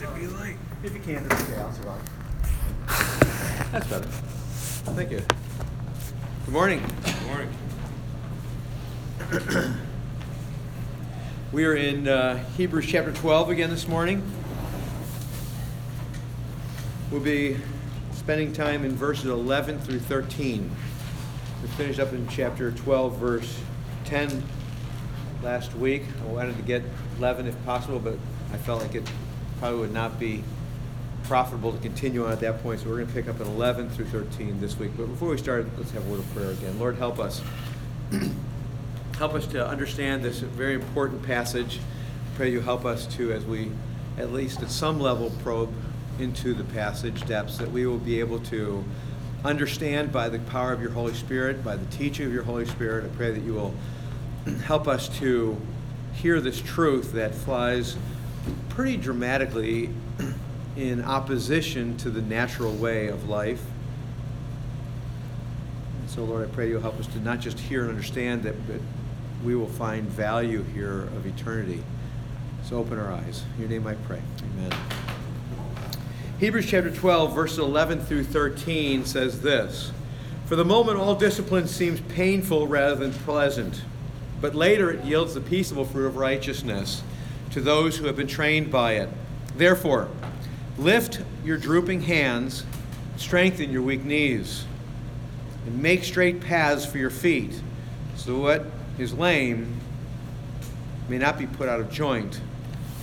If you can, that's okay. I'll survive. That's better. Thank you. Good morning. Good morning. We are in uh, Hebrews chapter 12 again this morning. We'll be spending time in verses 11 through 13. We finished up in chapter 12, verse 10 last week. I wanted to get 11 if possible, but I felt like it probably would not be profitable to continue on at that point, so we're going to pick up at 11 through 13 this week. But before we start, let's have a word of prayer again. Lord, help us. help us to understand this very important passage. Pray you help us to, as we at least at some level probe into the passage depths, that we will be able to understand by the power of your Holy Spirit, by the teaching of your Holy Spirit. I pray that you will help us to hear this truth that flies pretty dramatically in opposition to the natural way of life. And so, Lord, I pray you'll help us to not just hear and understand that, but we will find value here of eternity. So open our eyes. In your name I pray. Amen. Hebrews chapter 12, verses 11 through 13 says this For the moment, all discipline seems painful rather than pleasant, but later it yields the peaceable fruit of righteousness to those who have been trained by it. Therefore, lift your drooping hands, strengthen your weak knees, and make straight paths for your feet, so what is lame may not be put out of joint,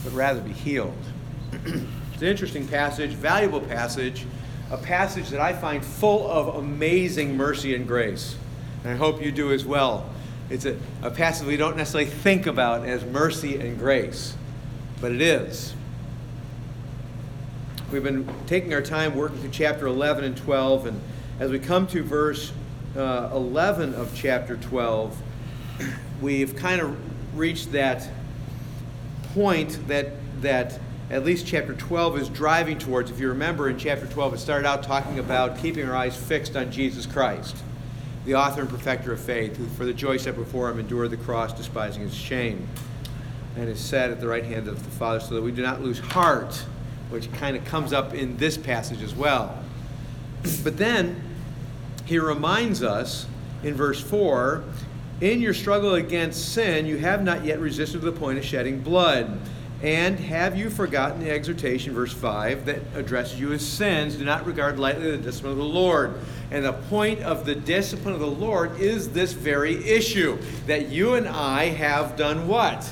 but rather be healed. it's an interesting passage, valuable passage, a passage that I find full of amazing mercy and grace. And I hope you do as well. It's a, a passage we don't necessarily think about as mercy and grace, but it is. We've been taking our time working through chapter 11 and 12, and as we come to verse uh, 11 of chapter 12, we've kind of reached that point that that at least chapter 12 is driving towards. If you remember in chapter 12, it started out talking about keeping our eyes fixed on Jesus Christ, the author and perfecter of faith, who for the joy set before him endured the cross, despising its shame, and is set at the right hand of the Father, so that we do not lose heart, which kind of comes up in this passage as well. But then he reminds us in verse 4 in your struggle against sin, you have not yet resisted to the point of shedding blood. And have you forgotten the exhortation, verse 5, that addresses you as sins? Do not regard lightly the discipline of the Lord. And the point of the discipline of the Lord is this very issue that you and I have done what?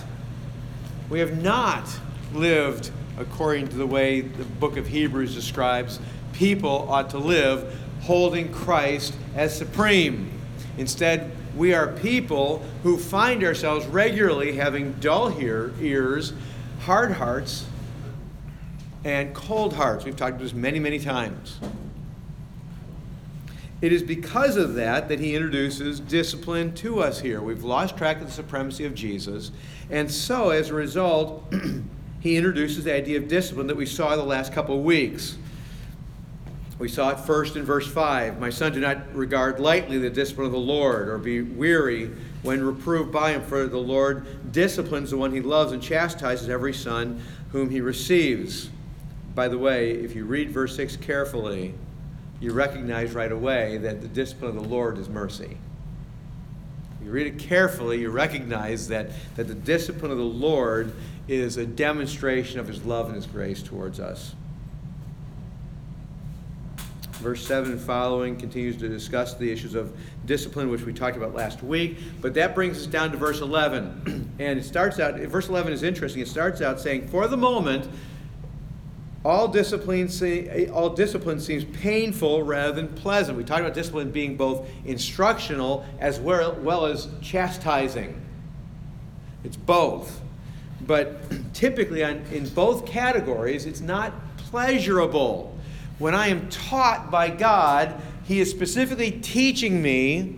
We have not lived according to the way the book of Hebrews describes people ought to live, holding Christ as supreme. Instead, we are people who find ourselves regularly having dull ears, hard hearts, and cold hearts. We've talked about this many, many times. It is because of that that he introduces discipline to us here. We've lost track of the supremacy of Jesus. And so, as a result, he introduces the idea of discipline that we saw the last couple of weeks. We saw it first in verse 5. My son, do not regard lightly the discipline of the Lord, or be weary when reproved by him, for the Lord disciplines the one he loves and chastises every son whom he receives. By the way, if you read verse 6 carefully, you recognize right away that the discipline of the Lord is mercy. If you read it carefully, you recognize that, that the discipline of the Lord is a demonstration of his love and his grace towards us. Verse 7 following continues to discuss the issues of discipline, which we talked about last week. But that brings us down to verse 11. and it starts out, verse 11 is interesting. It starts out saying, For the moment, all discipline, all discipline seems painful rather than pleasant. We talked about discipline being both instructional as well, as chastising. It's both. But typically, in both categories, it's not pleasurable when I am taught by God, He is specifically teaching me,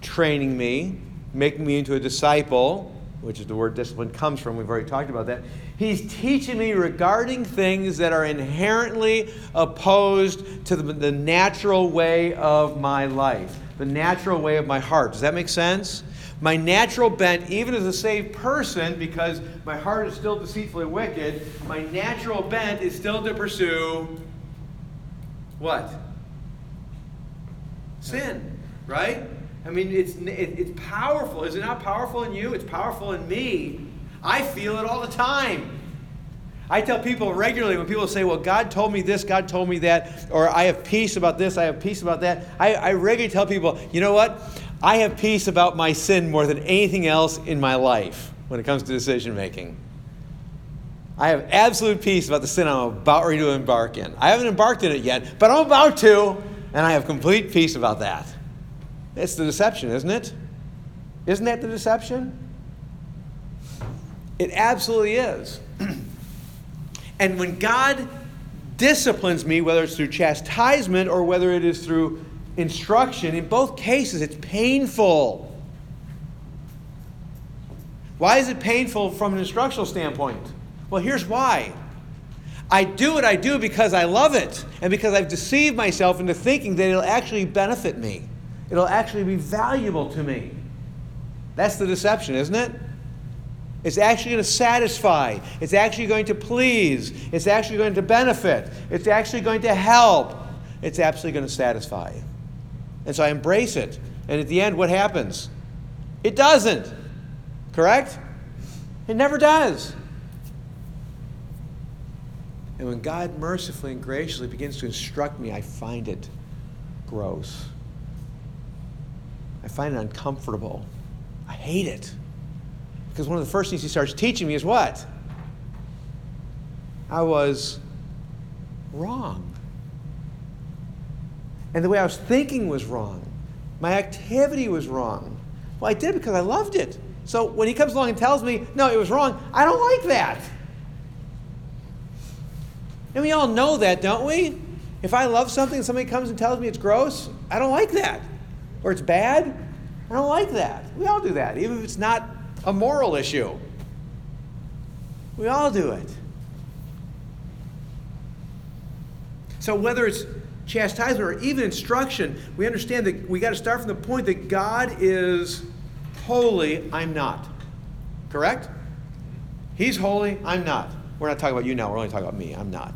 training me, making me into a disciple, which is the word discipline comes from. We've already talked about that. He's teaching me regarding things that are inherently opposed to the, the natural way of my life, the natural way of my heart. Does that make sense? My natural bent, even as a saved person, because my heart is still deceitfully wicked, my natural bent is still to pursue what? Sin, right? I mean, it's, it, it's powerful. Is it not powerful in you? It's powerful in me. I feel it all the time. I tell people regularly when people say, Well, God told me this, God told me that, or I have peace about this, I have peace about that. I, I regularly tell people, You know what? I have peace about my sin more than anything else in my life when it comes to decision making. I have absolute peace about the sin I'm about ready to embark in. I haven't embarked in it yet, but I'm about to, and I have complete peace about that. It's the deception, isn't it? Isn't that the deception? It absolutely is. and when God disciplines me, whether it's through chastisement or whether it is through instruction, in both cases, it's painful. Why is it painful from an instructional standpoint? Well, here's why. I do what I do because I love it and because I've deceived myself into thinking that it'll actually benefit me. It'll actually be valuable to me. That's the deception, isn't it? It's actually going to satisfy. It's actually going to please. It's actually going to benefit. It's actually going to help. It's absolutely going to satisfy. And so I embrace it. And at the end, what happens? It doesn't. Correct? It never does. And when God mercifully and graciously begins to instruct me, I find it gross. I find it uncomfortable. I hate it. Because one of the first things he starts teaching me is what? I was wrong. And the way I was thinking was wrong. My activity was wrong. Well, I did it because I loved it. So when he comes along and tells me, no, it was wrong, I don't like that. And we all know that, don't we? If I love something and somebody comes and tells me it's gross, I don't like that. Or it's bad, I don't like that. We all do that, even if it's not a moral issue. We all do it. So whether it's chastisement or even instruction, we understand that we got to start from the point that God is holy, I'm not. Correct? He's holy, I'm not. We're not talking about you now, we're only talking about me. I'm not.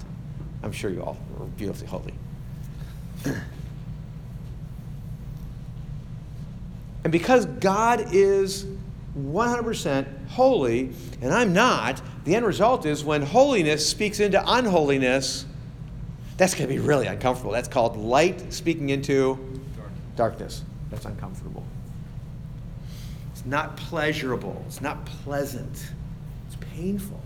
I'm sure you all are beautifully holy. and because God is 100% holy and I'm not, the end result is when holiness speaks into unholiness, that's going to be really uncomfortable. That's called light speaking into darkness. That's uncomfortable. It's not pleasurable. It's not pleasant. It's painful.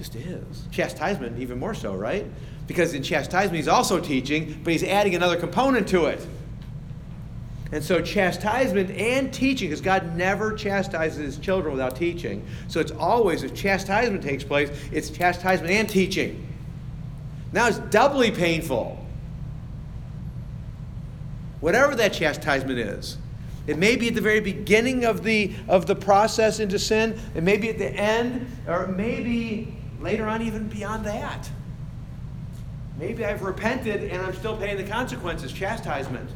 Just is. Chastisement, even more so, right? Because in chastisement, he's also teaching, but he's adding another component to it. And so, chastisement and teaching, because God never chastises his children without teaching. So, it's always, if chastisement takes place, it's chastisement and teaching. Now it's doubly painful. Whatever that chastisement is. It may be at the very beginning of the, of the process into sin, it may be at the end, or it may be later on, even beyond that. Maybe I've repented and I'm still paying the consequences, chastisement.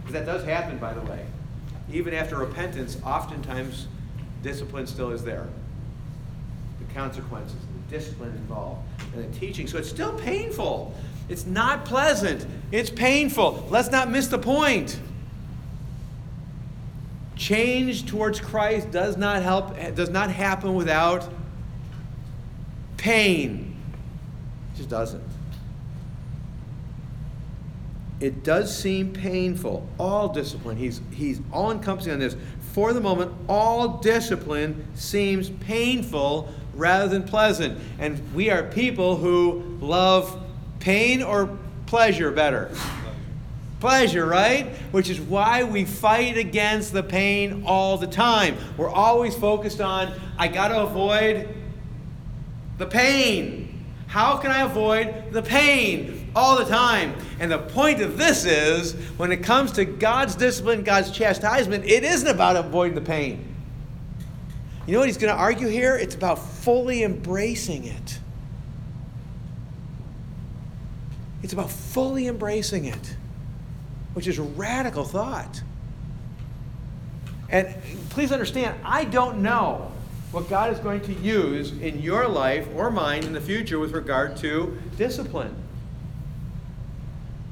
Because that does happen, by the way. Even after repentance, oftentimes discipline still is there. The consequences, the discipline involved, and the teaching. So it's still painful. It's not pleasant. It's painful. Let's not miss the point. Change towards Christ does not help, does not happen without pain. It just doesn't. It does seem painful. All discipline, he's, he's all encompassing on this. For the moment, all discipline seems painful rather than pleasant. And we are people who love pain or pleasure better. Pleasure, right? Which is why we fight against the pain all the time. We're always focused on, I got to avoid the pain. How can I avoid the pain all the time? And the point of this is when it comes to God's discipline, God's chastisement, it isn't about avoiding the pain. You know what he's going to argue here? It's about fully embracing it. It's about fully embracing it. which is a radical thought. And please understand, I don't know what God is going to use in your life or mine in the future with regard to discipline.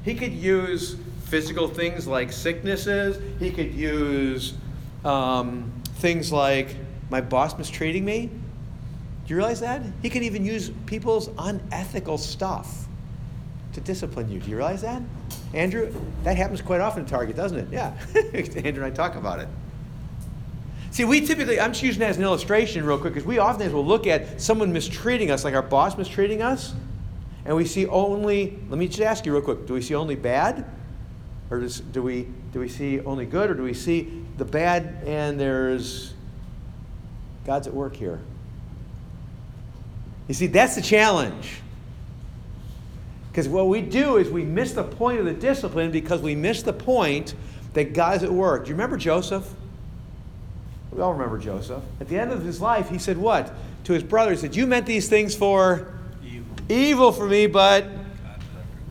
He could use physical things like sicknesses, he could use um, things like my boss mistreating me. Do you realize that? He could even use people's unethical stuff to discipline you. Do you realize that? Andrew, that happens quite often at Target, doesn't it? Yeah. Andrew and I talk about it. See, we typically, I'm just using that as an illustration real quick, because we often will look at someone mistreating us, like our boss mistreating us, and we see only, let me just ask you real quick, do we see only bad? Or does, do, we, do we see only good, or do we see the bad and there's God's at work here? You see, that's the challenge. Because what we do is we miss the point of the discipline because we miss the point that God's at work. Do you remember Joseph? We all remember Joseph. At the end of his life, he said what? To his brother, he said, You meant these things for evil, evil for me, but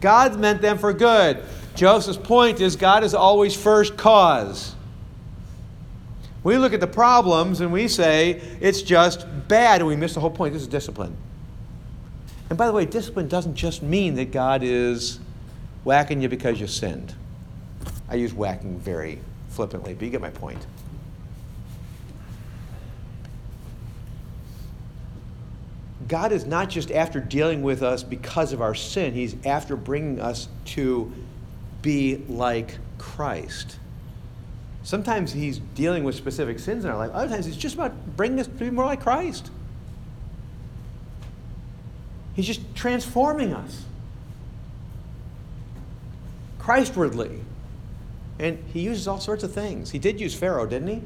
God meant them for good. Joseph's point is God is always first cause. We look at the problems and we say it's just bad, and we miss the whole point. This is discipline. And by the way, discipline doesn't just mean that God is whacking you because you sinned. I use whacking very flippantly, but you get my point. God is not just after dealing with us because of our sin, He's after bringing us to be like Christ. Sometimes He's dealing with specific sins in our life, other times He's just about bringing us to be more like Christ. He's just transforming us Christwardly. And He uses all sorts of things. He did use Pharaoh, didn't He?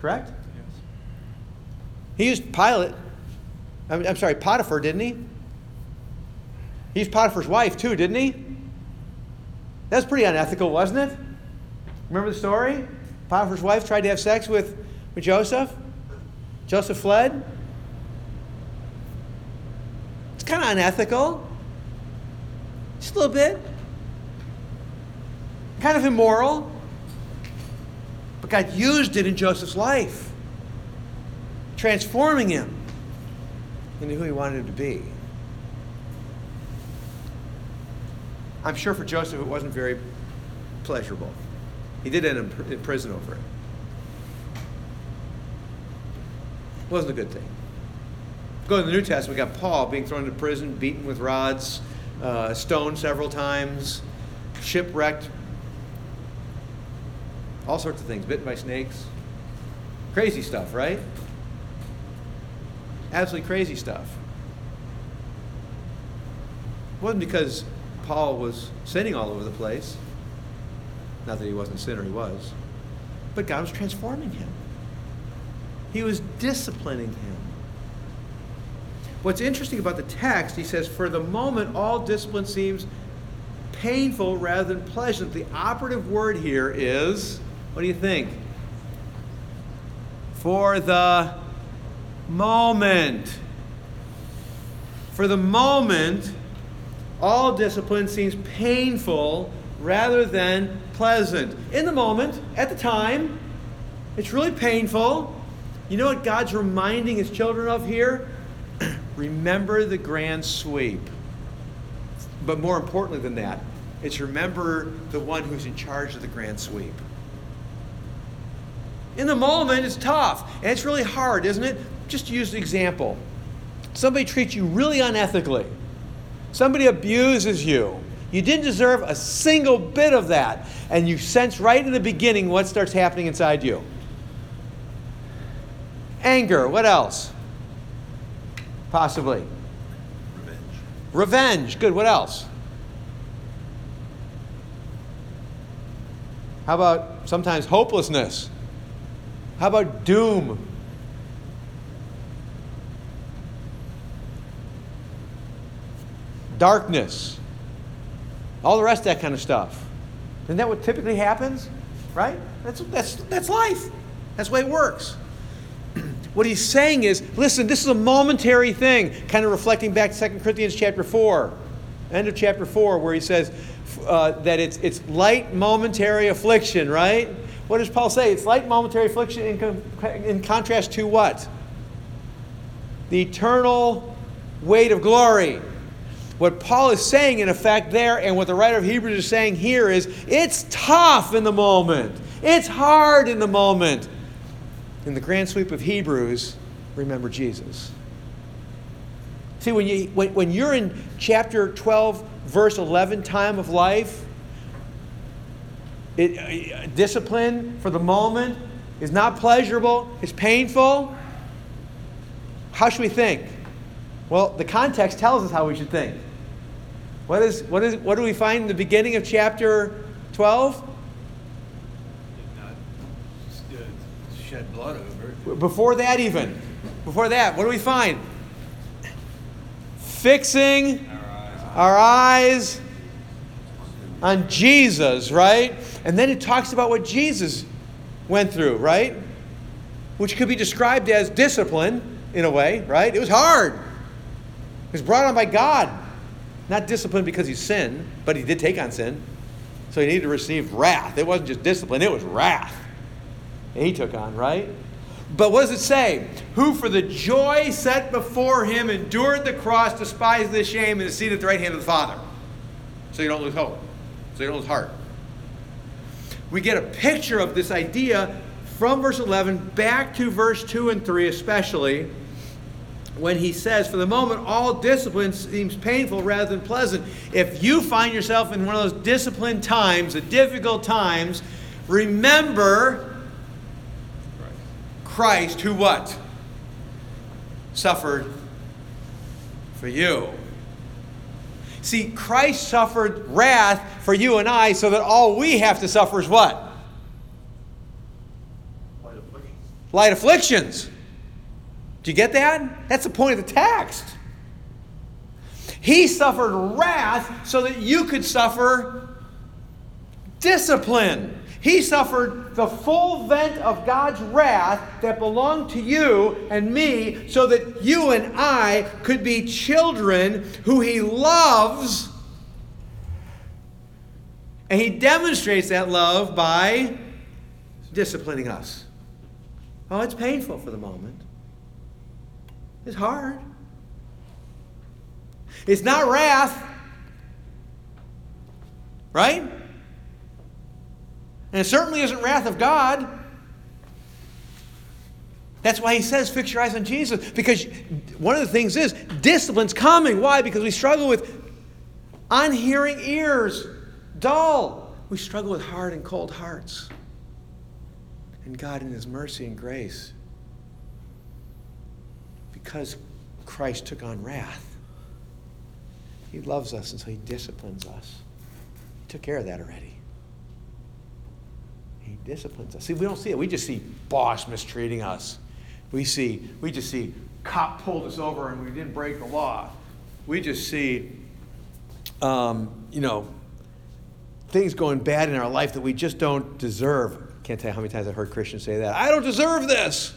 Correct? He used Pilate. I'm, I'm sorry, Potiphar, didn't he? He used Potiphar's wife too, didn't he? That's pretty unethical, wasn't it? Remember the story? Potiphar's wife tried to have sex with, with Joseph. Joseph fled. It's kind of unethical. Just a little bit. Kind of immoral. But God used it in Joseph's life transforming him into who he wanted him to be. I'm sure for Joseph it wasn't very pleasurable. He did end up in prison over it. It wasn't a good thing. Go to the New Testament, we got Paul being thrown into prison, beaten with rods, uh, stoned several times, shipwrecked, all sorts of things, bitten by snakes. Crazy stuff, right? Absolutely crazy stuff. It wasn't because Paul was sinning all over the place. Not that he wasn't a sinner, he was. But God was transforming him, He was disciplining him. What's interesting about the text, he says, for the moment, all discipline seems painful rather than pleasant. The operative word here is what do you think? For the moment. For the moment, all discipline seems painful rather than pleasant. In the moment, at the time, it's really painful. You know what God's reminding his children of here? remember the grand sweep. But more importantly than that, it's remember the one who's in charge of the grand sweep. In the moment, it's tough and it's really hard, isn't it? Just to use an example somebody treats you really unethically, somebody abuses you. You didn't deserve a single bit of that. And you sense right in the beginning what starts happening inside you anger. What else? Possibly. Revenge. Revenge. Good. What else? How about sometimes hopelessness? How about doom? Darkness, all the rest of that kind of stuff. Isn't that what typically happens? Right? That's, that's, that's life. That's the way it works. what he's saying is, listen, this is a momentary thing, kind of reflecting back to 2 Corinthians chapter 4, end of chapter 4, where he says, uh, that it's, it's light momentary affliction, right? What does Paul say? It's light momentary affliction in, com- in contrast to what? The eternal weight of glory. What Paul is saying, in effect, there, and what the writer of Hebrews is saying here is it's tough in the moment, it's hard in the moment. In the grand sweep of Hebrews, remember Jesus. See, when, you, when, when you're in chapter 12, verse 11, time of life, it, uh, discipline for the moment is not pleasurable, it's painful. How should we think? Well, the context tells us how we should think. What, is, what, is, what do we find in the beginning of chapter 12? Shed blood over. Before that, even. Before that, what do we find? Fixing our eyes, our eyes on Jesus, right? And then it talks about what Jesus went through, right? Which could be described as discipline in a way, right? It was hard. It was brought on by God. Not discipline because he sinned, but he did take on sin. So he needed to receive wrath. It wasn't just discipline, it was wrath. he took on, right? But what does it say? Who for the joy set before him endured the cross, despised the shame, and is seated at the right hand of the Father. So you don't lose hope. So you don't lose heart we get a picture of this idea from verse 11 back to verse 2 and 3, especially when he says, For the moment, all discipline seems painful rather than pleasant. If you find yourself in one of those disciplined times, the difficult times, remember Christ, who what? Suffered for you. See, Christ suffered wrath for you and I so that all we have to suffer is what? Light afflictions. Light afflictions. Do you get that? That's the point of the text. He suffered wrath so that you could suffer discipline. He suffered the full vent of God's wrath that belonged to you and me so that you and I could be children who He loves. And He demonstrates that love by disciplining us. Oh, it's painful for the moment, it's hard. It's not wrath, right? And it certainly isn't wrath of God. That's why he says, fix your eyes on Jesus. Because one of the things is, discipline's coming. Why? Because we struggle with unhearing ears, dull. We struggle with hard and cold hearts. And God, in his mercy and grace, because Christ took on wrath, he loves us, and so he disciplines us. He took care of that already. He disciplines us. See, we don't see it. We just see boss mistreating us. We see, we just see cop pulled us over and we didn't break the law. We just see, um, you know, things going bad in our life that we just don't deserve. Can't tell you how many times I've heard Christians say that. I don't deserve this.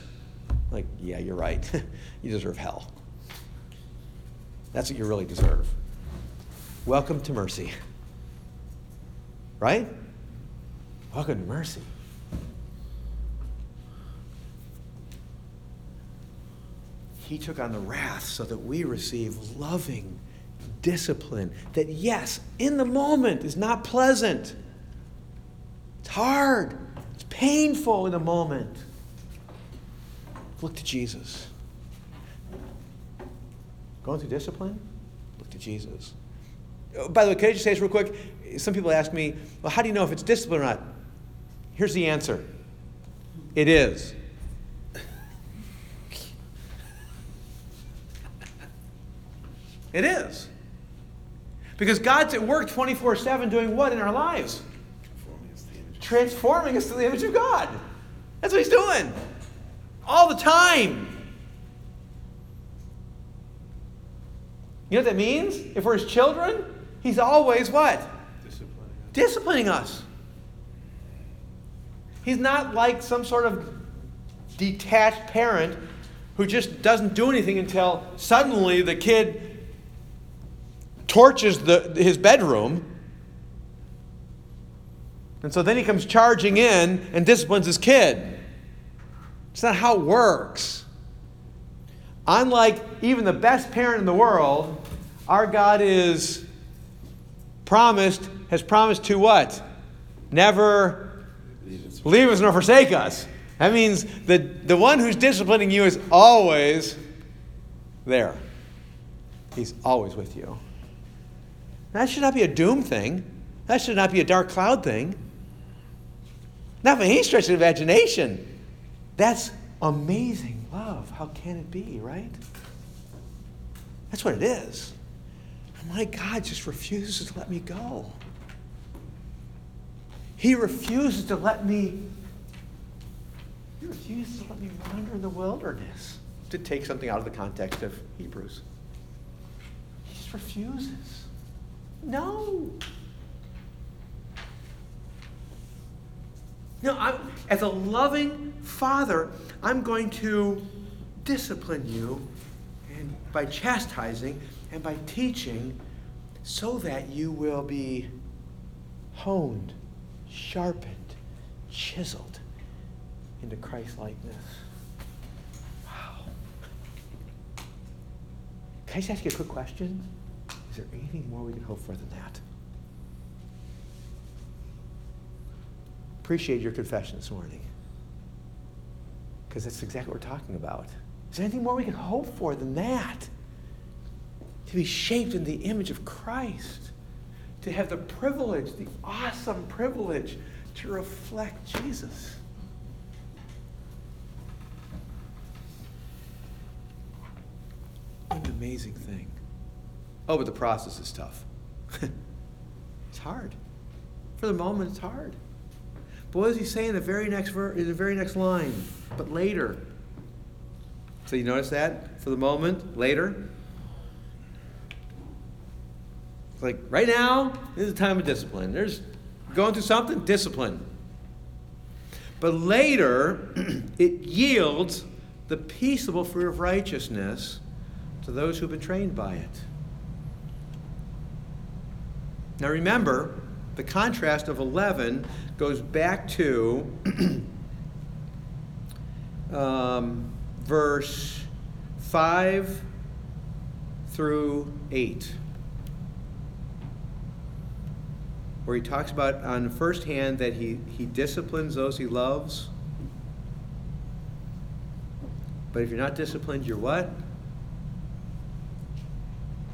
Like, yeah, you're right. you deserve hell. That's what you really deserve. Welcome to mercy. Right? Welcome to mercy. He took on the wrath so that we receive loving discipline that, yes, in the moment is not pleasant. It's hard, it's painful in the moment. Look to Jesus. Going through discipline? Look to Jesus. Oh, by the way, can I just say this real quick? Some people ask me, well, how do you know if it's discipline or not? Here's the answer it is. It is. Because God's at work 24 7 doing what in our lives? Transforming us to the image of God. That's what He's doing. All the time. You know what that means? If we're His children, He's always what? Disciplining us. Disciplining us. He's not like some sort of detached parent who just doesn't do anything until suddenly the kid torches the, his bedroom And so then he comes charging in and disciplines his kid. It's not how it works. Unlike even the best parent in the world, our God is promised, has promised to what? Never leave us nor forsake us. That means the, the one who's disciplining you is always there. He's always with you. That should not be a doom thing. That should not be a dark cloud thing. Not by any stretch of imagination. That's amazing love. How can it be, right? That's what it is. My God just refuses to let me go. He refuses to let me. He refuses to let me wander in the wilderness. To take something out of the context of Hebrews. He just refuses. No. No, I'm, as a loving father, I'm going to discipline you and by chastising and by teaching so that you will be honed, sharpened, chiseled into Christ likeness. Wow. Can I just ask you a quick question? Is there anything more we can hope for than that? Appreciate your confession this morning. Because that's exactly what we're talking about. Is there anything more we can hope for than that? To be shaped in the image of Christ. To have the privilege, the awesome privilege, to reflect Jesus. What an amazing thing. Oh, but the process is tough. it's hard. For the moment, it's hard. But what does he say in the very next ver- in the very next line? But later. So you notice that? For the moment, later. It's like right now is a time of discipline. There's going through something, discipline. But later, it yields the peaceable fruit of righteousness to those who've been trained by it. Now remember, the contrast of 11 goes back to um, verse 5 through 8, where he talks about, on the first hand, that he, he disciplines those he loves. But if you're not disciplined, you're what?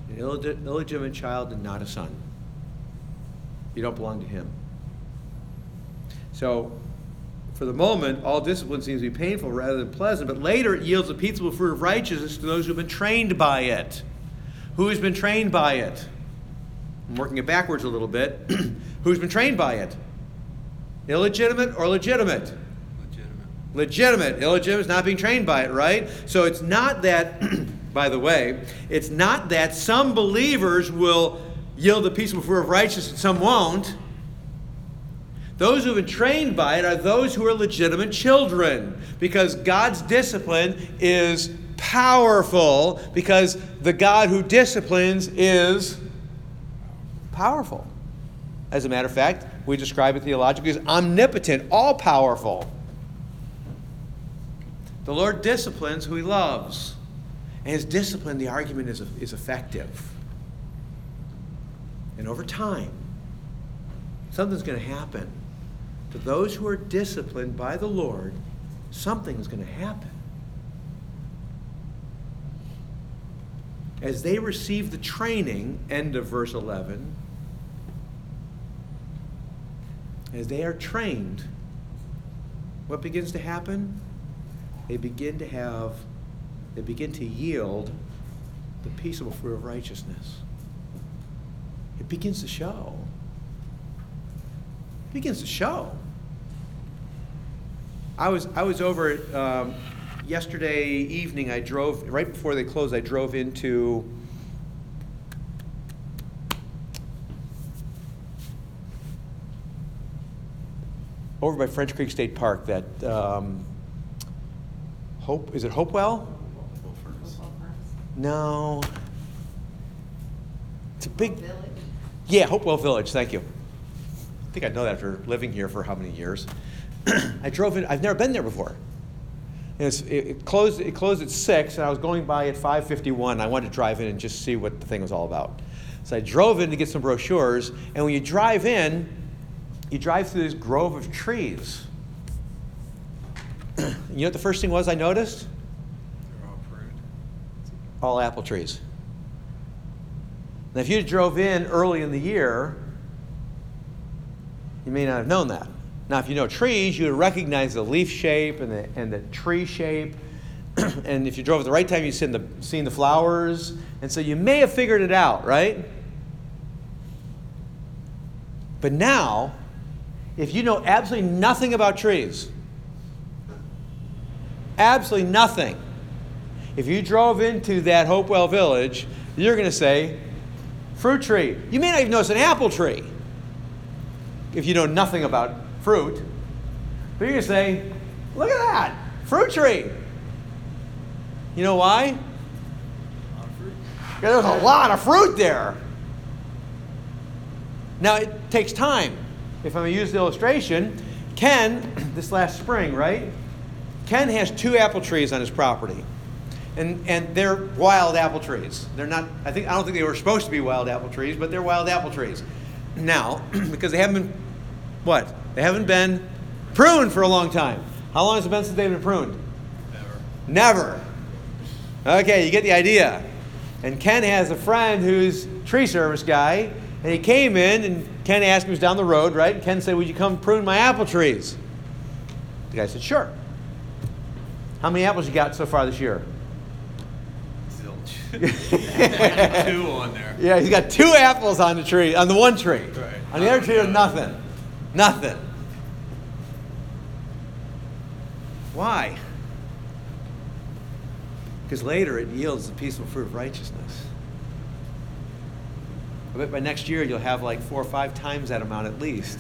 An illeg- illegitimate child and not a son. You don't belong to him. So, for the moment, all discipline seems to be painful rather than pleasant, but later it yields a peaceable fruit of righteousness to those who have been trained by it. Who has been trained by it? I'm working it backwards a little bit. Who's been trained by it? Illegitimate or legitimate? Legitimate. Legitimate. Illegitimate is not being trained by it, right? So it's not that, by the way, it's not that some believers will yield the peaceable fruit of righteousness and some won't. Those who have been trained by it are those who are legitimate children because God's discipline is powerful because the God who disciplines is powerful. As a matter of fact, we describe it theologically as omnipotent, all powerful. The Lord disciplines who he loves. And his discipline, the argument is, is effective. And over time, something's going to happen. To those who are disciplined by the Lord, something is going to happen. As they receive the training, end of verse 11, as they are trained, what begins to happen? They begin to have, they begin to yield the peaceable fruit of righteousness. It begins to show. It begins to show. I was, I was over um, yesterday evening. I drove, right before they closed, I drove into over by French Creek State Park, that um, Hope, is it Hopewell? No. It's a big, Village. Yeah, Hopewell Village, thank you. I think I know that after living here for how many years. I drove in, I've never been there before. It's, it, it closed, it closed at 6, and I was going by at 5.51. I wanted to drive in and just see what the thing was all about. So I drove in to get some brochures, and when you drive in, you drive through this grove of trees. you know what the first thing was I noticed? They're all pruned. All apple trees. Now, if you drove in early in the year, you may not have known that. Now, if you know trees, you would recognize the leaf shape and the, and the tree shape. and if you drove at the right time, you'd seen the, seen the flowers. And so you may have figured it out, right? But now, if you know absolutely nothing about trees, absolutely nothing, if you drove into that Hopewell Village, you're going to say, fruit tree. You may not even notice an apple tree if you know nothing about fruit. But you're going to say, look at that, fruit tree. You know why? Fruit. There's a lot of fruit there. Now, it takes time. If I'm going to use the illustration, Ken, this last spring, right? Ken has two apple trees on his property. And, and they're wild apple trees. They're not, I think, I don't think they were supposed to be wild apple trees, but they're wild apple trees. Now, because they haven't been, what? They haven't been pruned for a long time. How long has it been since they've been pruned? Never. Never. Okay, you get the idea. And Ken has a friend who's tree service guy, and he came in, and Ken asked him, he down the road, right? And Ken said, Would you come prune my apple trees? The guy said, Sure. How many apples you got so far this year? Two on there. Yeah, he's got two apples on the tree, on the one tree. Right. On the other tree, there's nothing. Nothing. Why? Because later it yields the peaceful fruit of righteousness. I bet by next year you'll have like four or five times that amount at least.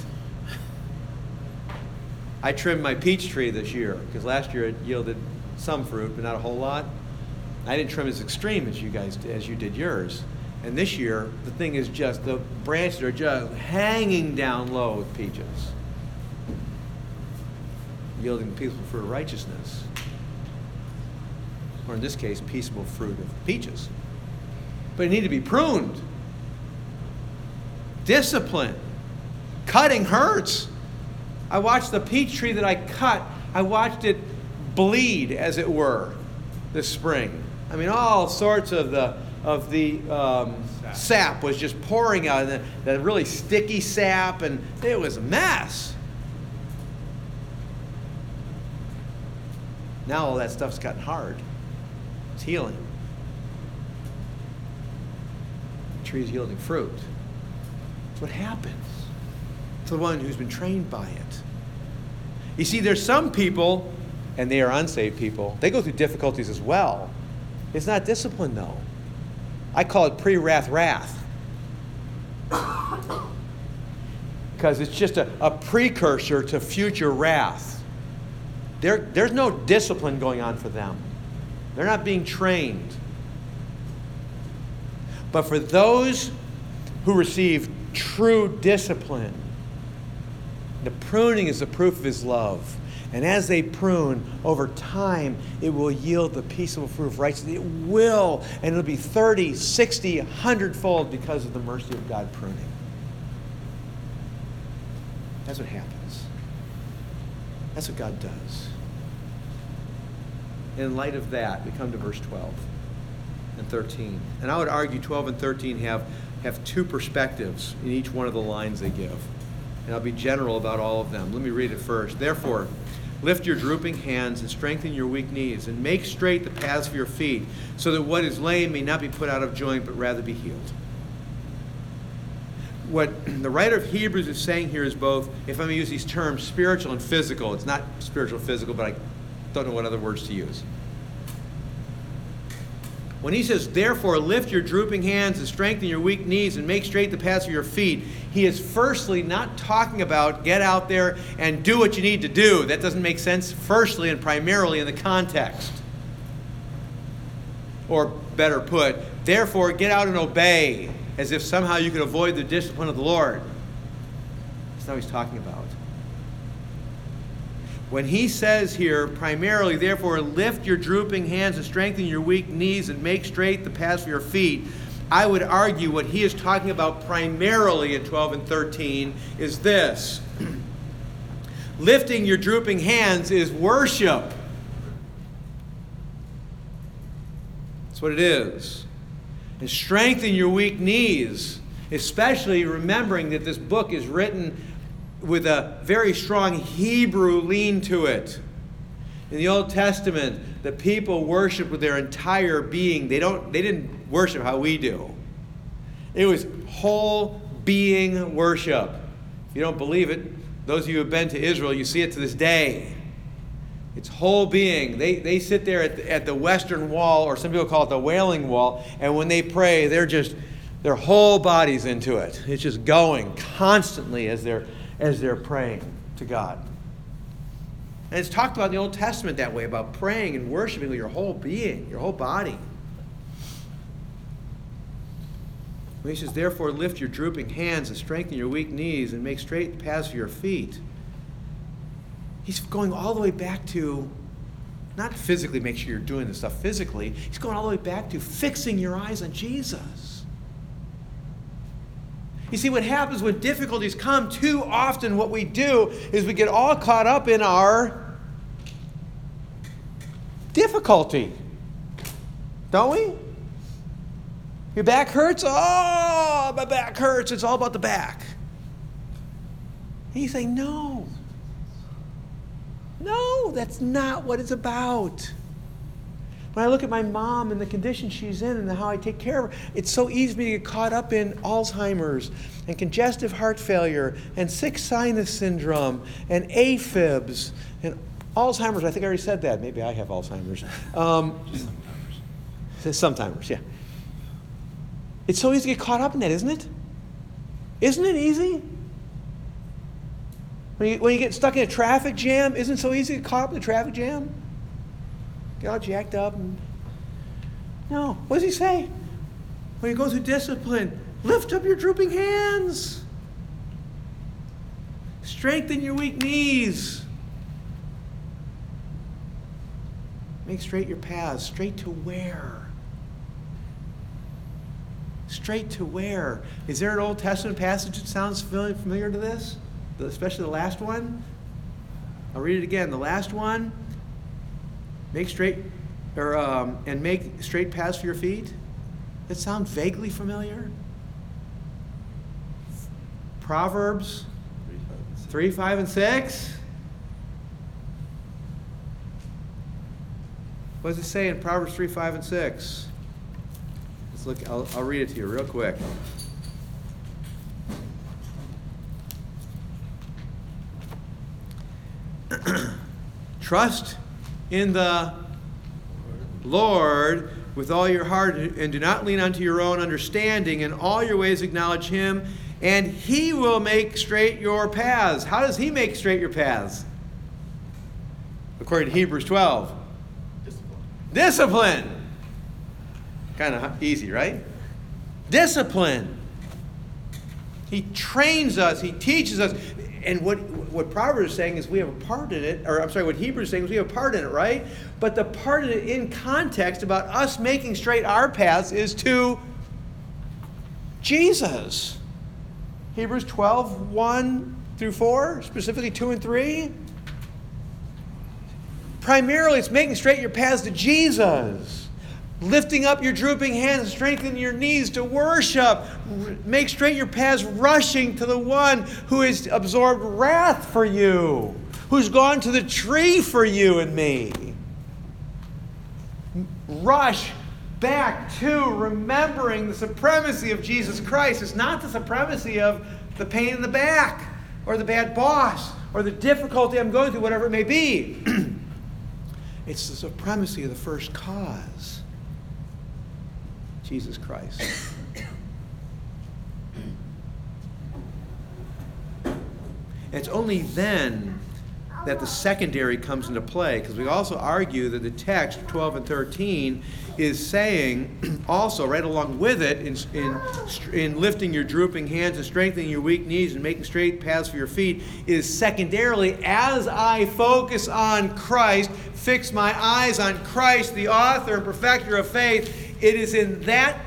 I trimmed my peach tree this year because last year it yielded some fruit, but not a whole lot. I didn't trim as extreme as you guys as you did yours. And this year, the thing is just the branches are just hanging down low with peaches, yielding peaceful fruit of righteousness, or in this case, peaceable fruit of peaches. But it need to be pruned. Discipline. Cutting hurts. I watched the peach tree that I cut. I watched it bleed, as it were, this spring. I mean, all sorts of the of the um, Sap. sap was just pouring out, and the, the really sticky sap, and it was a mess. Now all that stuff's gotten hard. It's healing. The tree's yielding fruit. That's what happens to the one who's been trained by it. You see, there's some people, and they are unsaved people, they go through difficulties as well. It's not discipline, though. I call it pre wrath wrath. Because it's just a, a precursor to future wrath. There, there's no discipline going on for them, they're not being trained. But for those who receive true discipline, the pruning is the proof of his love. And as they prune, over time, it will yield the peaceable fruit of righteousness. It will, and it'll be 30, 60, 100 fold because of the mercy of God pruning. That's what happens. That's what God does. In light of that, we come to verse 12 and 13. And I would argue 12 and 13 have, have two perspectives in each one of the lines they give. And I'll be general about all of them. Let me read it first. Therefore, lift your drooping hands and strengthen your weak knees, and make straight the paths of your feet, so that what is lame may not be put out of joint, but rather be healed. What the writer of Hebrews is saying here is both, if I'm going to use these terms, spiritual and physical. It's not spiritual, physical, but I don't know what other words to use. When he says, therefore, lift your drooping hands and strengthen your weak knees and make straight the paths of your feet, he is firstly not talking about get out there and do what you need to do. That doesn't make sense, firstly and primarily in the context. Or better put, therefore, get out and obey, as if somehow you could avoid the discipline of the Lord. That's not what he's talking about. When he says here, primarily, therefore, lift your drooping hands and strengthen your weak knees and make straight the paths for your feet, I would argue what he is talking about primarily in 12 and 13 is this lifting your drooping hands is worship. That's what it is. And strengthen your weak knees, especially remembering that this book is written with a very strong Hebrew lean to it. In the Old Testament, the people worshiped with their entire being. They don't they didn't worship how we do. It was whole being worship. If you don't believe it, those of you who have been to Israel, you see it to this day. It's whole being. They, they sit there at the, at the western wall, or some people call it the wailing wall, and when they pray, they're just, their whole body's into it. It's just going constantly as they're as they're praying to God. And it's talked about in the Old Testament that way about praying and worshiping with your whole being, your whole body. When he says, Therefore, lift your drooping hands and strengthen your weak knees and make straight paths for your feet. He's going all the way back to not physically make sure you're doing this stuff physically, he's going all the way back to fixing your eyes on Jesus. You see, what happens when difficulties come, too often what we do is we get all caught up in our difficulty. Don't we? Your back hurts? Oh, my back hurts. It's all about the back. And you say, no. No, that's not what it's about. When I look at my mom and the condition she's in and how I take care of her, it's so easy for me to get caught up in Alzheimer's and congestive heart failure and sick sinus syndrome and AFibs and Alzheimer's. I think I already said that. Maybe I have Alzheimer's. Um, sometimes. Sometimes, yeah. It's so easy to get caught up in that, isn't it? Isn't it easy? When you, when you get stuck in a traffic jam, isn't it so easy to get caught up in the traffic jam? Get all jacked up. And... No. What does he say? When you go through discipline, lift up your drooping hands. Strengthen your weak knees. Make straight your paths. Straight to where? Straight to where? Is there an Old Testament passage that sounds familiar to this? Especially the last one? I'll read it again. The last one Make straight, or um, and make straight paths for your feet. That sound vaguely familiar. Proverbs three, five, and six. What does it say in Proverbs 3, 5, and 6? Let's look, I'll, I'll read it to you real quick. Trust in the Lord with all your heart and do not lean unto your own understanding. In all your ways acknowledge him, and he will make straight your paths. How does he make straight your paths? According to Hebrews 12. Discipline. Discipline. Kind of easy, right? Discipline. He trains us, he teaches us and what what Proverbs is saying is we have a part in it, or I'm sorry, what Hebrews is saying is we have a part in it, right? But the part in it in context about us making straight our paths is to Jesus. Hebrews 12, 1 through 4, specifically 2 and 3. Primarily, it's making straight your paths to Jesus lifting up your drooping hands, strengthening your knees to worship, make straight your paths, rushing to the one who has absorbed wrath for you, who's gone to the tree for you and me. Rush back to remembering the supremacy of Jesus Christ. It's not the supremacy of the pain in the back or the bad boss or the difficulty I'm going through, whatever it may be. it's the supremacy of the first cause. Jesus Christ. it's only then that the secondary comes into play because we also argue that the text 12 and 13 is saying also right along with it in, in, in lifting your drooping hands and strengthening your weak knees and making straight paths for your feet is secondarily as i focus on christ fix my eyes on christ the author and perfecter of faith it is in that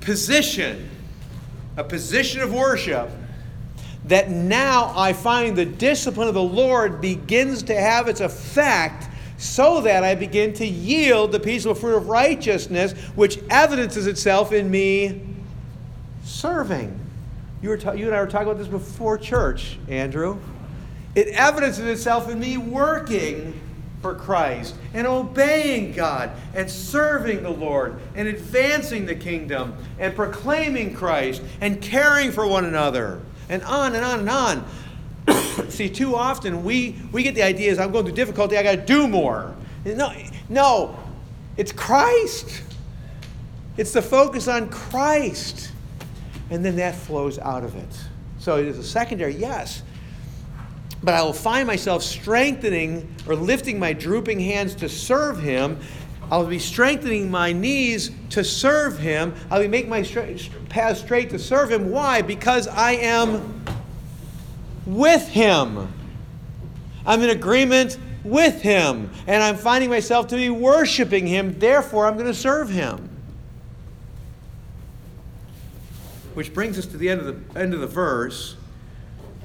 position a position of worship that now I find the discipline of the Lord begins to have its effect so that I begin to yield the peaceful fruit of righteousness, which evidences itself in me serving. You, were ta- you and I were talking about this before church, Andrew. It evidences itself in me working for Christ and obeying God and serving the Lord and advancing the kingdom and proclaiming Christ and caring for one another and on and on and on. See, too often we, we get the idea is I'm going through difficulty, I got to do more. No, no, it's Christ. It's the focus on Christ. And then that flows out of it. So it is a secondary, yes. But I will find myself strengthening or lifting my drooping hands to serve Him. I'll be strengthening my knees to serve Him. I'll be making my path straight to serve Him. Why? Because I am with Him. I'm in agreement with Him. And I'm finding myself to be worshiping Him. Therefore, I'm going to serve Him. Which brings us to the end of the, end of the verse,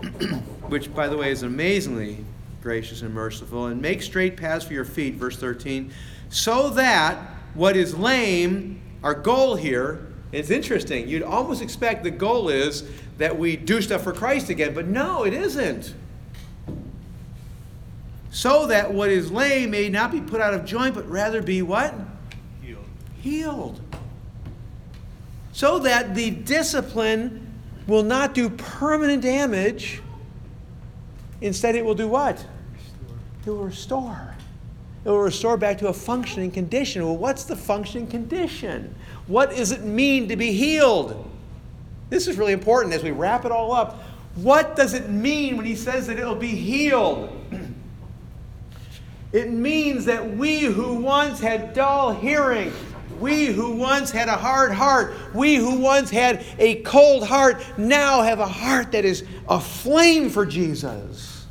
which, by the way, is amazingly gracious and merciful. And make straight paths for your feet, verse 13, so that what is lame, our goal here, it's interesting. You'd almost expect the goal is that we do stuff for Christ again, but no, it isn't. So that what is lame may not be put out of joint, but rather be what? Healed. Healed. So that the discipline will not do permanent damage. Instead, it will do what? It will restore. It will restore back to a functioning condition. Well, what's the functioning condition? What does it mean to be healed? This is really important as we wrap it all up. What does it mean when he says that it'll be healed? It means that we who once had dull hearing, we who once had a hard heart, we who once had a cold heart, now have a heart that is aflame for Jesus.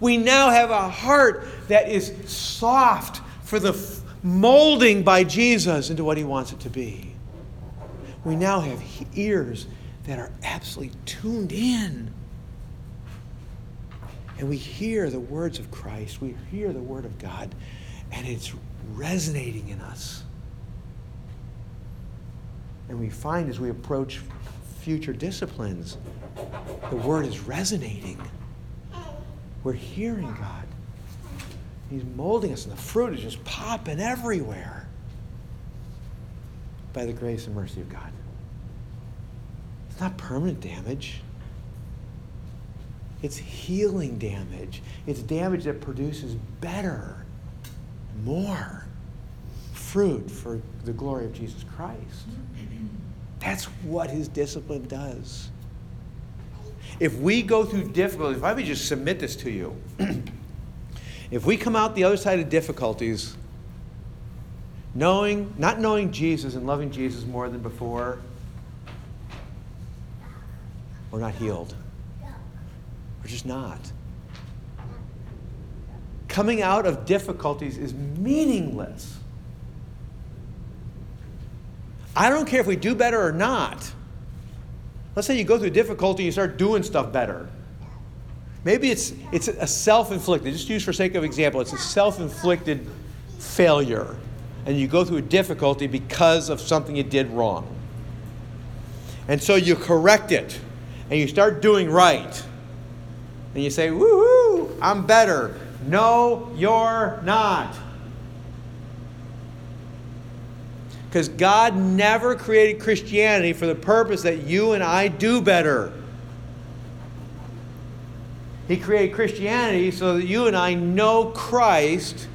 We now have a heart that is soft for the molding by Jesus into what he wants it to be. We now have ears that are absolutely tuned in. And we hear the words of Christ, we hear the word of God, and it's resonating in us. And we find as we approach future disciplines, the word is resonating. We're hearing God. He's molding us, and the fruit is just popping everywhere by the grace and mercy of God. It's not permanent damage. It's healing damage. It's damage that produces better, more fruit for the glory of Jesus Christ. That's what his discipline does. If we go through difficulties, if I may just submit this to you, if we come out the other side of difficulties, knowing, not knowing Jesus and loving Jesus more than before, we're not healed. We're just not. Coming out of difficulties is meaningless. I don't care if we do better or not. Let's say you go through difficulty, and you start doing stuff better. Maybe it's, it's a self inflicted, just use for sake of example, it's a self inflicted failure. And you go through a difficulty because of something you did wrong. And so you correct it and you start doing right. And you say, woohoo, I'm better. No, you're not. Because God never created Christianity for the purpose that you and I do better. He created Christianity so that you and I know Christ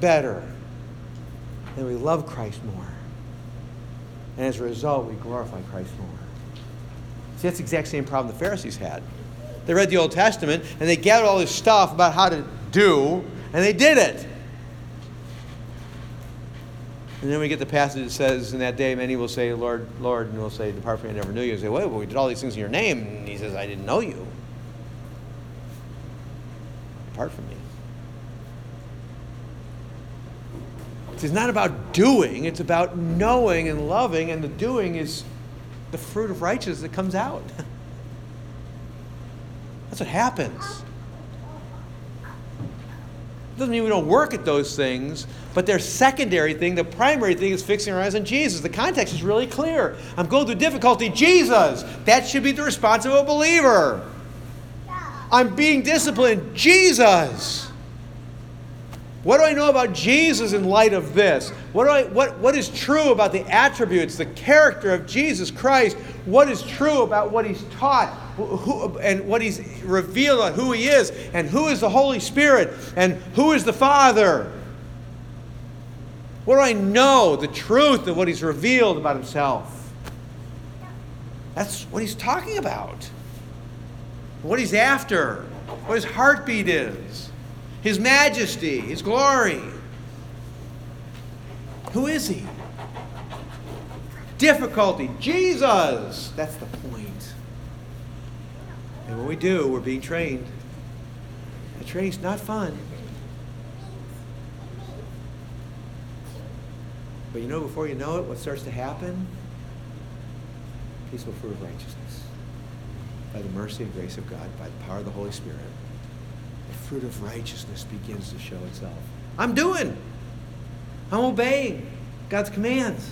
better. And we love Christ more. And as a result, we glorify Christ more. See, that's the exact same problem the Pharisees had. They read the Old Testament and they gathered all this stuff about how to do, and they did it. And then we get the passage that says, In that day, many will say, Lord, Lord, and we'll say, Depart from me, I never knew you. And say, Wait, well, we did all these things in your name. And he says, I didn't know you. Depart from me. It's not about doing, it's about knowing and loving, and the doing is the fruit of righteousness that comes out. That's what happens. Doesn't mean we don't work at those things, but their secondary thing, the primary thing is fixing our eyes on Jesus. The context is really clear. I'm going through difficulty. Jesus! That should be the response of a believer. I'm being disciplined. Jesus! What do I know about Jesus in light of this? What, do I, what, what is true about the attributes, the character of Jesus Christ? What is true about what he's taught who, and what he's revealed on who he is and who is the Holy Spirit and who is the Father? What do I know? The truth of what he's revealed about himself. That's what he's talking about. What he's after, what his heartbeat is. His majesty, His glory. Who is He? Difficulty. Jesus. That's the point. And when we do, we're being trained. The training's not fun. But you know, before you know it, what starts to happen? Peaceful fruit of righteousness. By the mercy and grace of God, by the power of the Holy Spirit fruit of righteousness begins to show itself. I'm doing. I'm obeying God's commands.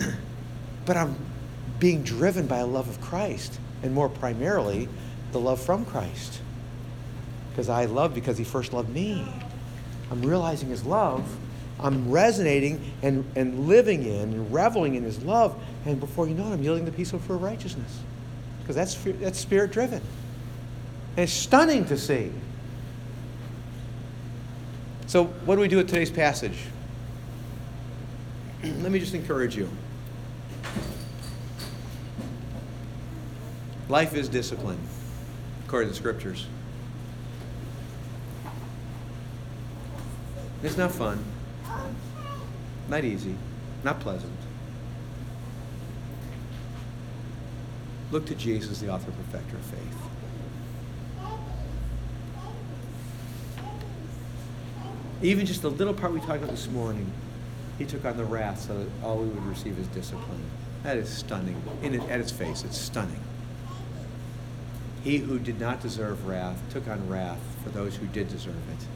but I'm being driven by a love of Christ, and more primarily, the love from Christ. Because I love because he first loved me. I'm realizing his love. I'm resonating and, and living in and reveling in his love. And before you know it, I'm yielding the peace for righteousness. Because that's, that's spirit driven. It's stunning to see. So, what do we do with today's passage? Let me just encourage you. Life is discipline, according to the scriptures. It's not fun, not easy, not pleasant. Look to Jesus, the author and perfecter of faith. Even just the little part we talked about this morning, he took on the wrath so that all we would receive is discipline. That is stunning. In it, at its face, it's stunning. He who did not deserve wrath took on wrath for those who did deserve it.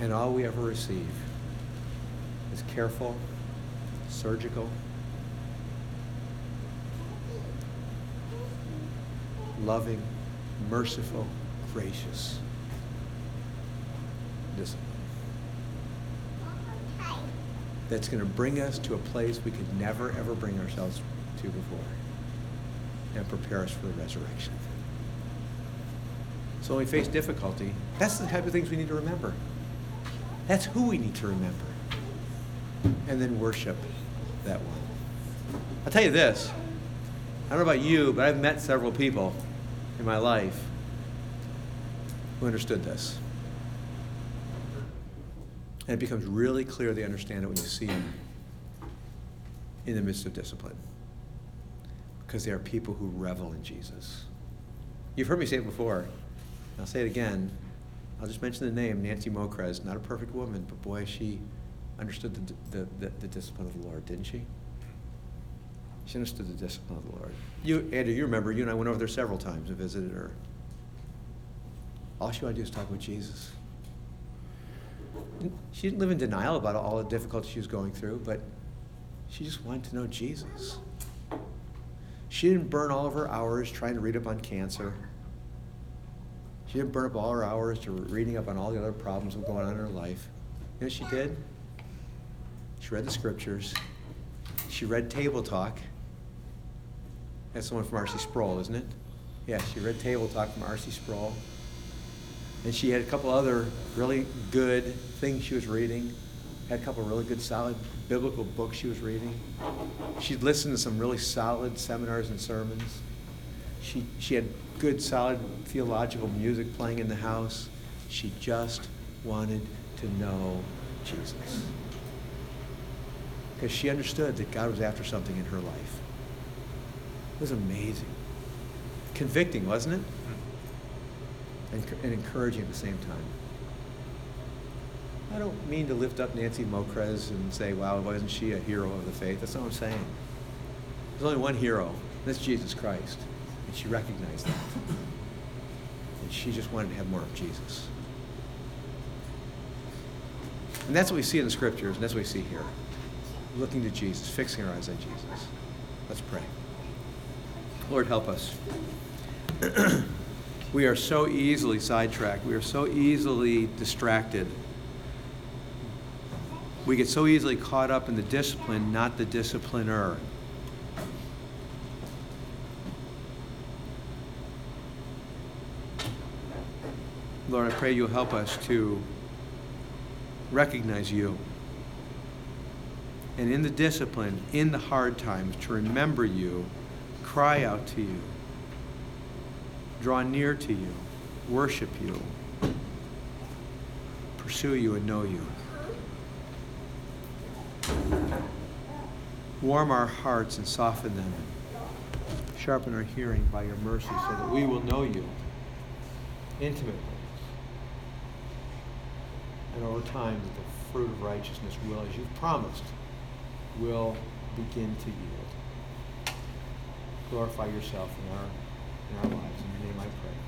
And all we ever receive is careful, surgical, loving, merciful, gracious discipline that's going to bring us to a place we could never, ever bring ourselves to before and prepare us for the resurrection. So when we face difficulty, that's the type of things we need to remember. That's who we need to remember. And then worship that one. I'll tell you this. I don't know about you, but I've met several people in my life who understood this. And it becomes really clear they understand it when you see them in the midst of discipline. Because they are people who revel in Jesus. You've heard me say it before. I'll say it again. I'll just mention the name Nancy Mocrez. Not a perfect woman, but boy, she understood the, the, the, the discipline of the Lord, didn't she? She understood the discipline of the Lord. You, Andrew, you remember, you and I went over there several times and visited her. All she wanted to do was talk about Jesus she didn't live in denial about all the difficulties she was going through, but she just wanted to know Jesus. She didn't burn all of her hours trying to read up on cancer. She didn't burn up all her hours to reading up on all the other problems that were going on in her life. You know she did? She read the scriptures. She read Table Talk. That's the one from R.C. Sproul, isn't it? Yeah, she read Table Talk from R.C. Sproul. And she had a couple other really good things she was reading. Had a couple really good, solid biblical books she was reading. She'd listened to some really solid seminars and sermons. She, she had good, solid theological music playing in the house. She just wanted to know Jesus. Because she understood that God was after something in her life. It was amazing. Convicting, wasn't it? And, and encouraging at the same time. I don't mean to lift up Nancy Mocrez and say, wow, wasn't she a hero of the faith? That's not what I'm saying. There's only one hero, and that's Jesus Christ. And she recognized that. And she just wanted to have more of Jesus. And that's what we see in the scriptures, and that's what we see here. Looking to Jesus, fixing our eyes on Jesus. Let's pray. Lord, help us. we are so easily sidetracked. We are so easily distracted. We get so easily caught up in the discipline, not the discipliner. Lord, I pray you'll help us to recognize you. And in the discipline, in the hard times, to remember you, cry out to you, draw near to you, worship you, pursue you, and know you. Warm our hearts and soften them. Sharpen our hearing by your mercy so that we will know you intimately. And over time, that the fruit of righteousness will, as you've promised, will begin to yield. Glorify yourself in our, in our lives. In your name I pray.